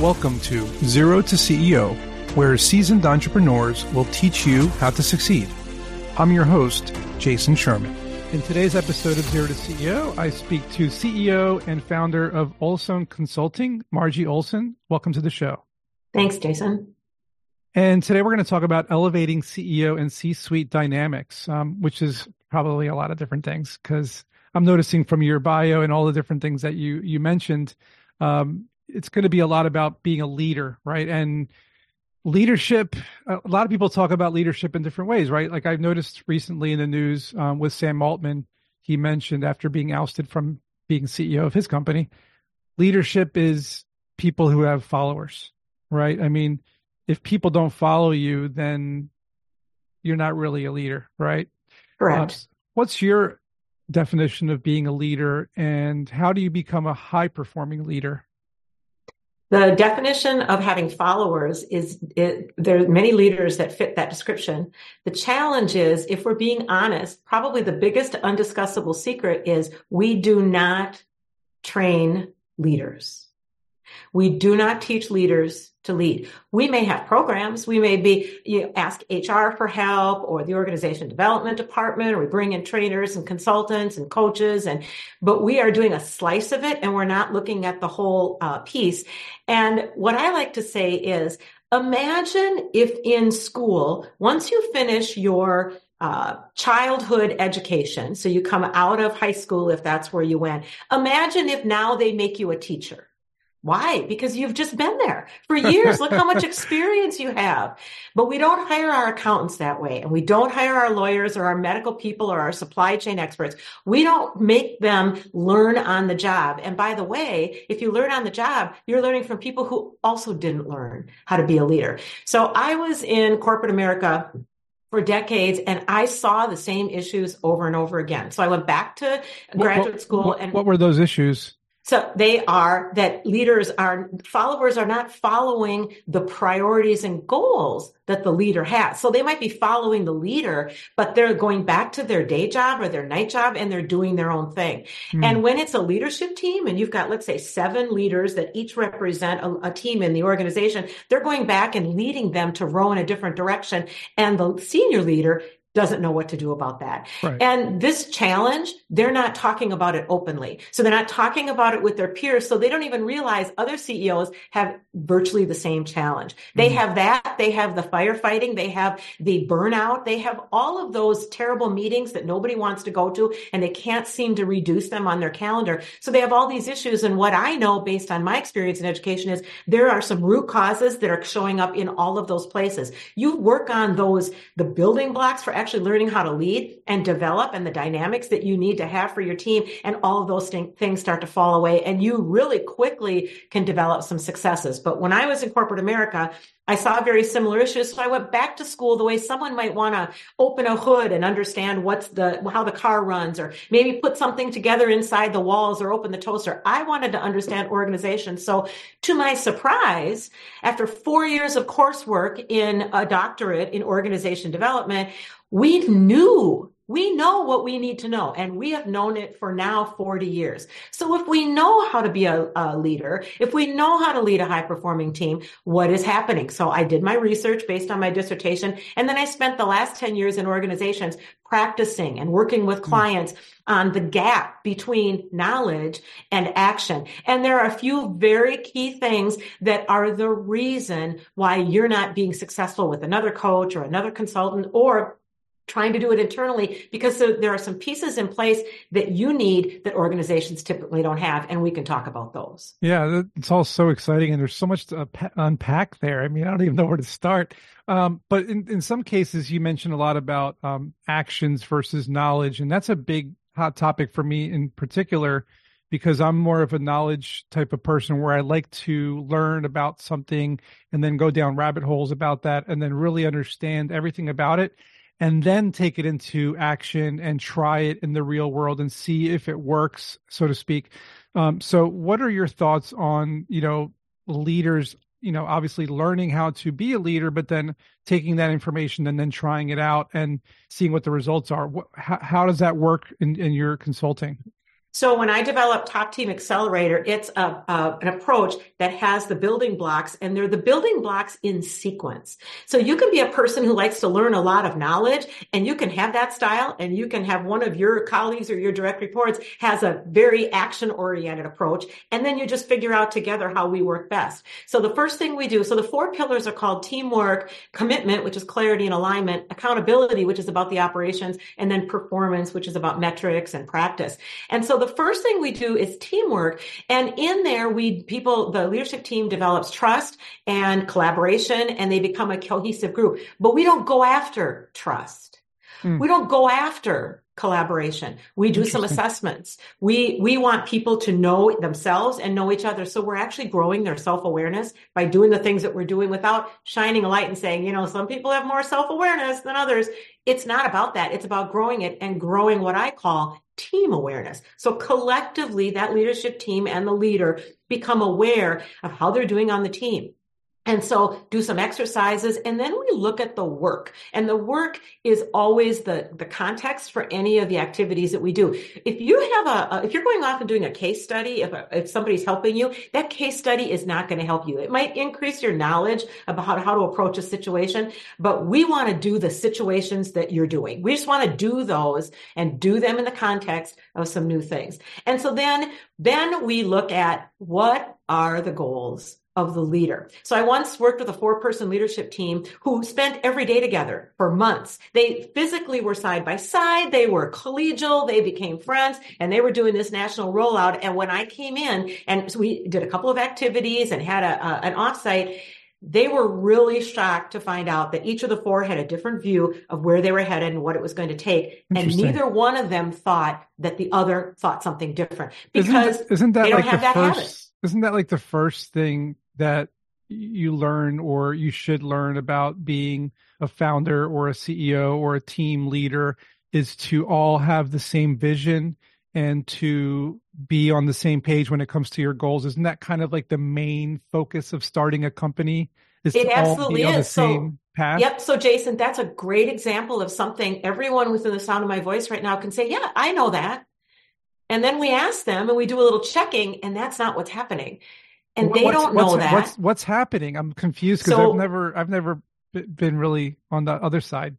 Welcome to Zero to CEO, where seasoned entrepreneurs will teach you how to succeed. I'm your host, Jason Sherman. In today's episode of Zero to CEO, I speak to CEO and founder of Oleson Consulting, Margie Oleson. Welcome to the show. Thanks, Jason. And today we're going to talk about elevating CEO and C suite dynamics, um, which is probably a lot of different things because I'm noticing from your bio and all the different things that you you mentioned, um, it's going to be a lot about being a leader, right? And leadership, a lot of people talk about leadership in different ways, right? Like I've noticed recently in the news um, with Sam Altman, he mentioned after being ousted from being CEO of his company, leadership is people who have followers, right? I mean, if people don't follow you, then you're not really a leader, right? Correct. Uh, what's your definition of being a leader and how do you become a high performing leader? The definition of having followers is it, there are many leaders that fit that description. The challenge is, if we're being honest, probably the biggest undiscussable secret is we do not train leaders. We do not teach leaders to lead. We may have programs. We may be, you know, ask HR for help or the organization development department, or we bring in trainers and consultants and coaches. And, but we are doing a slice of it and we're not looking at the whole uh, piece. And what I like to say is imagine if in school, once you finish your uh, childhood education, so you come out of high school if that's where you went, imagine if now they make you a teacher why? Because you've just been there for years. Look how much experience you have. But we don't hire our accountants that way. And we don't hire our lawyers or our medical people or our supply chain experts. We don't make them learn on the job. And by the way, if you learn on the job, you're learning from people who also didn't learn how to be a leader. So I was in corporate America for decades and I saw the same issues over and over again. So I went back to graduate what, school and what were those issues? So they are that leaders are followers are not following the priorities and goals that the leader has. So they might be following the leader, but they're going back to their day job or their night job and they're doing their own thing. Mm. And when it's a leadership team and you've got, let's say seven leaders that each represent a, a team in the organization, they're going back and leading them to row in a different direction. And the senior leader doesn't know what to do about that. Right. And this challenge, they're not talking about it openly. So they're not talking about it with their peers. So they don't even realize other CEOs have virtually the same challenge. They mm-hmm. have that. They have the firefighting. They have the burnout. They have all of those terrible meetings that nobody wants to go to and they can't seem to reduce them on their calendar. So they have all these issues. And what I know based on my experience in education is there are some root causes that are showing up in all of those places. You work on those, the building blocks for actually learning how to lead and develop and the dynamics that you need to have for your team. And all of those th- things start to fall away and you really quickly can develop some successes. But when I was in corporate America, I saw very similar issues. So I went back to school the way someone might want to open a hood and understand what's the, how the car runs or maybe put something together inside the walls or open the toaster. I wanted to understand organization. So to my surprise, after four years of coursework in a doctorate in organization development, we knew we know what we need to know, and we have known it for now 40 years. So if we know how to be a, a, leader, if we know how to lead a high performing team, what is happening? So I did my research based on my dissertation, and then I spent the last 10 years in organizations practicing and working with hmm. clients on the gap between knowledge and action. And there are a few very key things that are the reason why you're not being successful with another coach or another consultant or trying to do it internally because so there are some pieces in place that you need that organizations typically don't have and we can talk about those. Yeah it's all so exciting and there's so much to unpack there. I mean i don't even know where to start. Um, but in, in some cases you mentioned a lot about um, actions versus knowledge and that's a big hot topic for me in particular because i'm more of a knowledge type of person where i like to learn about something and then go down rabbit holes about that and then really understand everything about it and then take it into action and try it in the real world and see if it works, so to speak. Um, so, what are your thoughts on you know leaders? You know, obviously learning how to be a leader, but then taking that information and then trying it out and seeing what the results are. How, how does that work in, in your consulting? So when I develop Top Team Accelerator, it's a, a, an approach that has the building blocks and they're the building blocks in sequence. So you can be a person who likes to learn a lot of knowledge and you can have that style and you can have one of your colleagues or your direct reports has a very action oriented approach. And then you just figure out together how we work best. So the first thing we do, so the four pillars are called teamwork, commitment, which is clarity and alignment, accountability, which is about the operations, and then performance, which is about metrics and practice. And so the first thing we do is teamwork. And in there, we people, the leadership team develops trust and collaboration and they become a cohesive group. But we don't go after trust. Mm. We don't go after collaboration. We do some assessments. We, we want people to know themselves and know each other. So we're actually growing their self-awareness by doing the things that we're doing without shining a light and saying, you know, some people have more self-awareness than others. It's not about that. It's about growing it and growing what I call team awareness. So collectively, that leadership team and the leader become aware of how they're doing on the team. And so do some exercises and then we look at the work and the work is always the, the context for any of the activities that we do. If you have a, a if you're going off and doing a case study, if, if somebody's helping you, that case study is not going to help you. It might increase your knowledge about how how to approach a situation, but we want to do the situations that you're doing. We just want to do those and do them in the context of some new things. And so then, then we look at what are the goals of the leader. So I once worked with a four person leadership team who spent every day together for months. They physically were side by side. They were collegial. They became friends and they were doing this national rollout. And when I came in and so we did a couple of activities and had a, a an offsite, they were really shocked to find out that each of the four had a different view of where they were headed and what it was going to take. And neither one of them thought that the other thought something different because isn't, isn't that they don't like have that first, habit. Isn't that like the first thing that you learn or you should learn about being a founder or a CEO or a team leader is to all have the same vision and to be on the same page when it comes to your goals. Isn't that kind of like the main focus of starting a company? Is it absolutely is. so, path? Yep. So, Jason, that's a great example of something everyone within the sound of my voice right now can say, Yeah, I know that. And then we ask them and we do a little checking, and that's not what's happening and they don't know what's, that. What's what's happening? I'm confused because so, I've never I've never been really on the other side.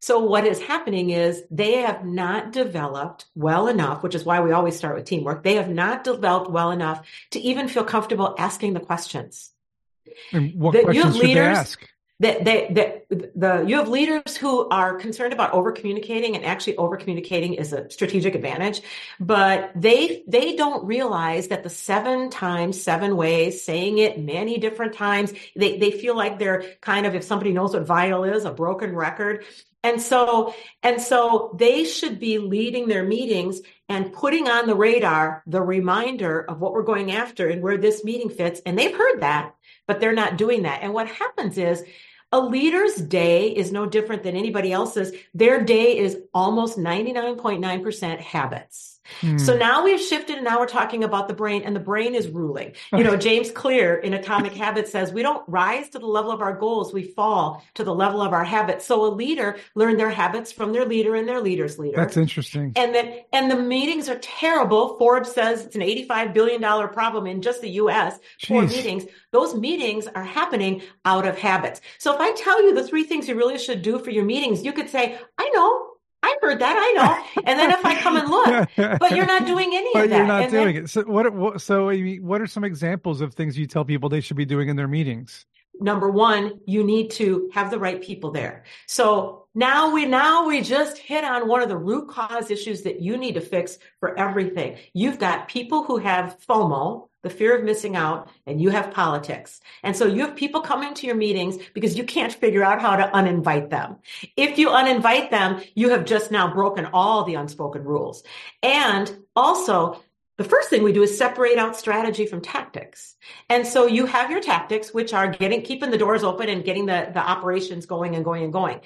So what is happening is they have not developed well enough, which is why we always start with teamwork. They have not developed well enough to even feel comfortable asking the questions. And what the, questions should leaders, they ask? That they, that the you have leaders who are concerned about over communicating and actually over communicating is a strategic advantage but they they don't realize that the seven times seven ways saying it many different times they they feel like they're kind of if somebody knows what vital is a broken record. And so and so they should be leading their meetings and putting on the radar the reminder of what we're going after and where this meeting fits. And they've heard that but they're not doing that. And what happens is a leader's day is no different than anybody else's. Their day is almost 99.9% habits. Hmm. So now we've shifted and now we're talking about the brain and the brain is ruling. You know, James Clear in Atomic Habits says we don't rise to the level of our goals, we fall to the level of our habits. So a leader learned their habits from their leader and their leader's leader. That's interesting. And then and the meetings are terrible. Forbes says it's an 85 billion dollar problem in just the US for meetings. Those meetings are happening out of habits. So if I tell you the three things you really should do for your meetings, you could say, I know, I heard that. I know. And then if I come and look, but you're not doing any but of that. You're not and doing then, it. So what, what? So what are some examples of things you tell people they should be doing in their meetings? Number one, you need to have the right people there. So now we now we just hit on one of the root cause issues that you need to fix for everything. You've got people who have FOMO, the fear of missing out, and you have politics. And so you have people coming to your meetings because you can't figure out how to uninvite them. If you uninvite them, you have just now broken all the unspoken rules. And also, the first thing we do is separate out strategy from tactics. And so you have your tactics, which are getting, keeping the doors open and getting the, the operations going and going and going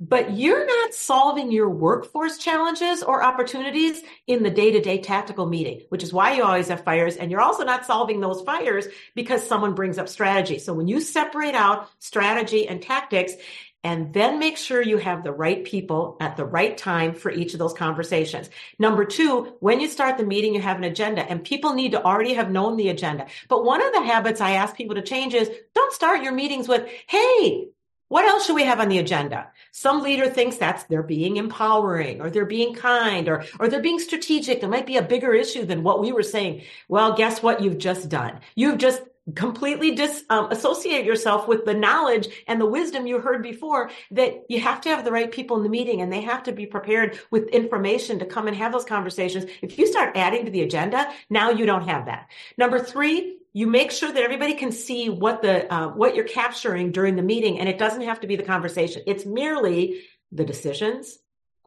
but you're not solving your workforce challenges or opportunities in the day to day tactical meeting, which is why you always have fires. And you're also not solving those fires because someone brings up strategy. So when you separate out strategy and tactics, and then make sure you have the right people at the right time for each of those conversations. Number two, when you start the meeting, you have an agenda and people need to already have known the agenda. But one of the habits I ask people to change is don't start your meetings with, Hey, what else should we have on the agenda? Some leader thinks that's they're being empowering or they're being kind or, or they're being strategic. There might be a bigger issue than what we were saying. Well, guess what you've just done? You've just completely disassociate um, yourself with the knowledge and the wisdom you heard before that you have to have the right people in the meeting and they have to be prepared with information to come and have those conversations. If you start adding to the agenda, now you don't have that. Number three, you make sure that everybody can see what the uh, what you're capturing during the meeting and it doesn't have to be the conversation it's merely the decisions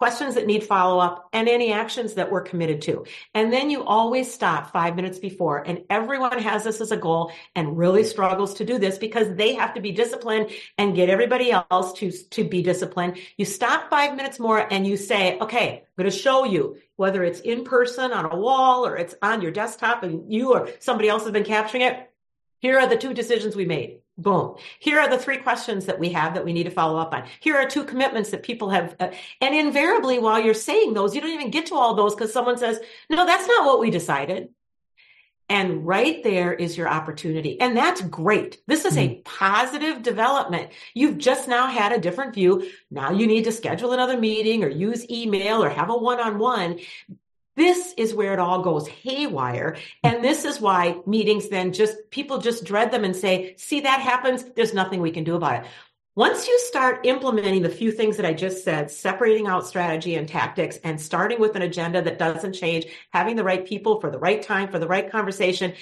questions that need follow up, and any actions that we're committed to. And then you always stop five minutes before. And everyone has this as a goal and really struggles to do this because they have to be disciplined and get everybody else to, to be disciplined. You stop five minutes more and you say, okay, I'm going to show you whether it's in person on a wall or it's on your desktop and you or somebody else has been capturing it. Here are the two decisions we made. Boom. Here are the three questions that we have that we need to follow up on. Here are two commitments that people have. Uh, and invariably, while you're saying those, you don't even get to all those because someone says, no, that's not what we decided. And right there is your opportunity. And that's great. This is a mm-hmm. positive development. You've just now had a different view. Now you need to schedule another meeting or use email or have a one on one. This is where it all goes haywire. And this is why meetings then just, people just dread them and say, see, that happens. There's nothing we can do about it. Once you start implementing the few things that I just said, separating out strategy and tactics and starting with an agenda that doesn't change, having the right people for the right time, for the right conversation,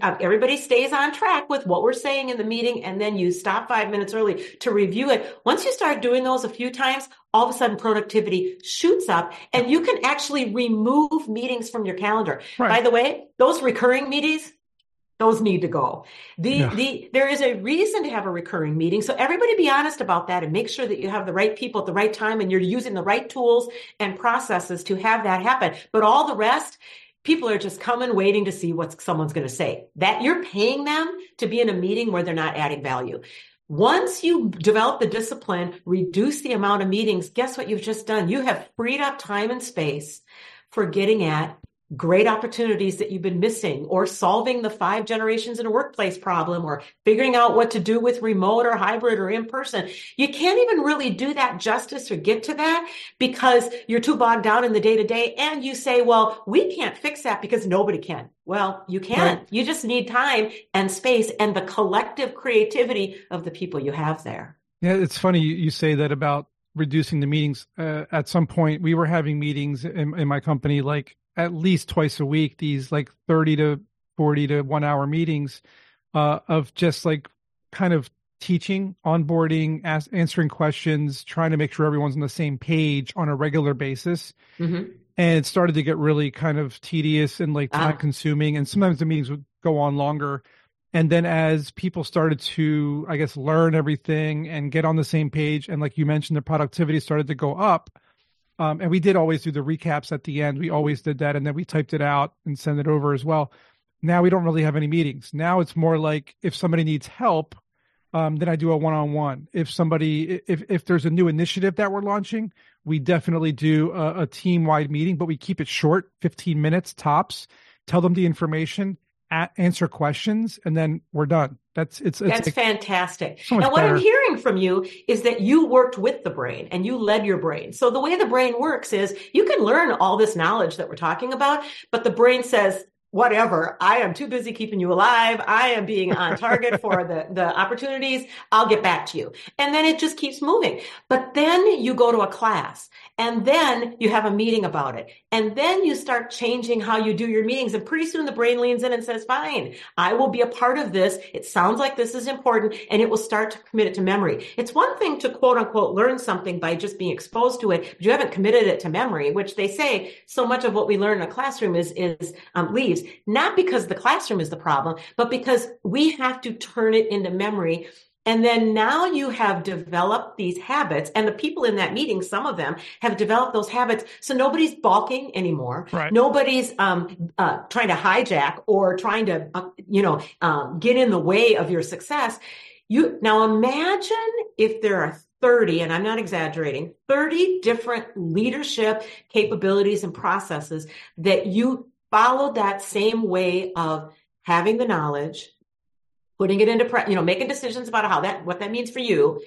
uh, everybody stays on track with what we're saying in the meeting, and then you stop five minutes early to review it. Once you start doing those a few times, all of a sudden productivity shoots up and you can actually remove meetings from your calendar. Right. By the way, those recurring meetings, those need to go. The, yeah. the, there is a reason to have a recurring meeting. So everybody be honest about that and make sure that you have the right people at the right time and you're using the right tools and processes to have that happen. But all the rest, people are just coming waiting to see what someone's going to say. That you're paying them to be in a meeting where they're not adding value. Once you develop the discipline, reduce the amount of meetings, guess what you've just done? You have freed up time and space for getting at great opportunities that you've been missing or solving the five generations in a workplace problem or figuring out what to do with remote or hybrid or in person. You can't even really do that justice or get to that because you're too bogged down in the day to day. And you say, well, we can't fix that because nobody can. Well, you can. Right. You just need time and space and the collective creativity of the people you have there. Yeah, it's funny you say that about reducing the meetings. Uh, at some point, we were having meetings in, in my company like at least twice a week these like 30 to 40 to one hour meetings uh, of just like kind of teaching, onboarding, ask, answering questions, trying to make sure everyone's on the same page on a regular basis. Mm-hmm. And it started to get really kind of tedious and like time ah. consuming. And sometimes the meetings would go on longer. And then as people started to, I guess, learn everything and get on the same page, and like you mentioned, the productivity started to go up um, and we did always do the recaps at the end. We always did that, and then we typed it out and sent it over as well. Now we don't really have any meetings. Now it's more like if somebody needs help, um, then I do a one-on-one. If somebody, if if there's a new initiative that we're launching, we definitely do a, a team-wide meeting, but we keep it short, 15 minutes tops. Tell them the information, answer questions, and then we're done. That's it's, it's that's fantastic. So now, what better. I'm hearing from you is that you worked with the brain and you led your brain. So the way the brain works is you can learn all this knowledge that we're talking about, but the brain says, whatever. I am too busy keeping you alive. I am being on target for the, the opportunities. I'll get back to you. And then it just keeps moving. But then you go to a class and then you have a meeting about it. And then you start changing how you do your meetings. And pretty soon the brain leans in and says, fine, I will be a part of this. It sounds like this is important and it will start to commit it to memory. It's one thing to quote unquote learn something by just being exposed to it, but you haven't committed it to memory, which they say so much of what we learn in a classroom is, is um, leaves not because the classroom is the problem, but because we have to turn it into memory. And then now you have developed these habits and the people in that meeting, some of them have developed those habits. So nobody's balking anymore. Right. Nobody's, um, uh, trying to hijack or trying to, uh, you know, um, get in the way of your success. You now imagine if there are 30, and I'm not exaggerating, 30 different leadership capabilities and processes that you follow that same way of having the knowledge, putting it into, you know, making decisions about how that, what that means for you,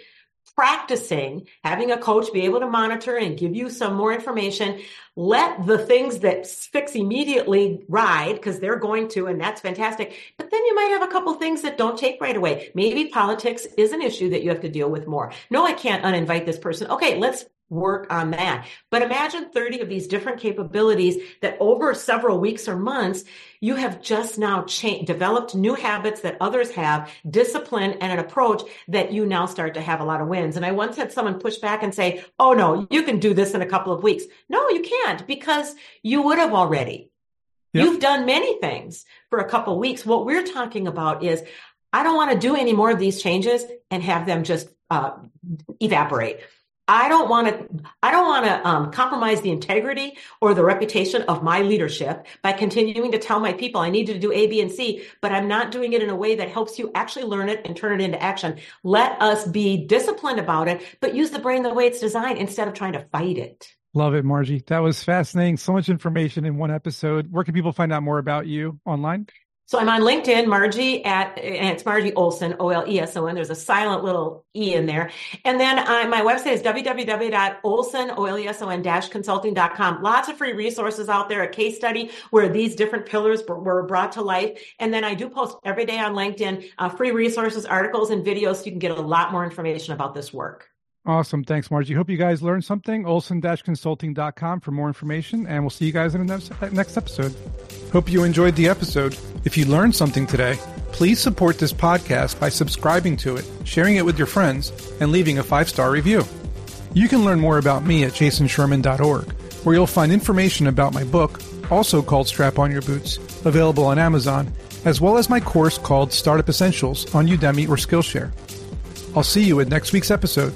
practicing, having a coach be able to monitor and give you some more information. Let the things that fix immediately ride because they're going to, and that's fantastic. But then you might have a couple things that don't take right away. Maybe politics is an issue that you have to deal with more. No, I can't uninvite this person. Okay, let's work on that. But imagine 30 of these different capabilities that over several weeks or months, you have just now changed, developed new habits that others have, discipline and an approach that you now start to have a lot of wins. And I once had someone push back and say, Oh no, you can do this in a couple of weeks. No, you can't because you would have already. Yep. You've done many things for a couple of weeks. What we're talking about is I don't want to do any more of these changes and have them just uh, evaporate. I don't want to, I don't want to um, compromise the integrity or the reputation of my leadership by continuing to tell my people I need to do A, B, and C, but I'm not doing it in a way that helps you actually learn it and turn it into action. Let us be disciplined about it, but use the brain the way it's designed instead of trying to fight it. Love it, Margie. That was fascinating. So much information in one episode. Where can people find out more about you online? So I'm on LinkedIn, Margie at, and it's Margie Oleson, O-L-E-S-O-N. There's a silent little E in there. And then uh, my website is www.oleson, O-L-E-S-O-N consulting.com. Lots of free resources out there, a case study where these different pillars were brought to life. And then I do post every day on LinkedIn, uh, free resources, articles, and videos so you can get a lot more information about this work. Awesome. Thanks, Margie. Hope you guys learned something. Oleson-consulting.com for more information, and we'll see you guys in the next, next episode. Hope you enjoyed the episode. If you learned something today, please support this podcast by subscribing to it, sharing it with your friends, and leaving a five-star review. You can learn more about me at jasonsherman.org, where you'll find information about my book, also called Strap On Your Boots, available on Amazon, as well as my course called Startup Essentials on Udemy or Skillshare. I'll see you at next week's episode.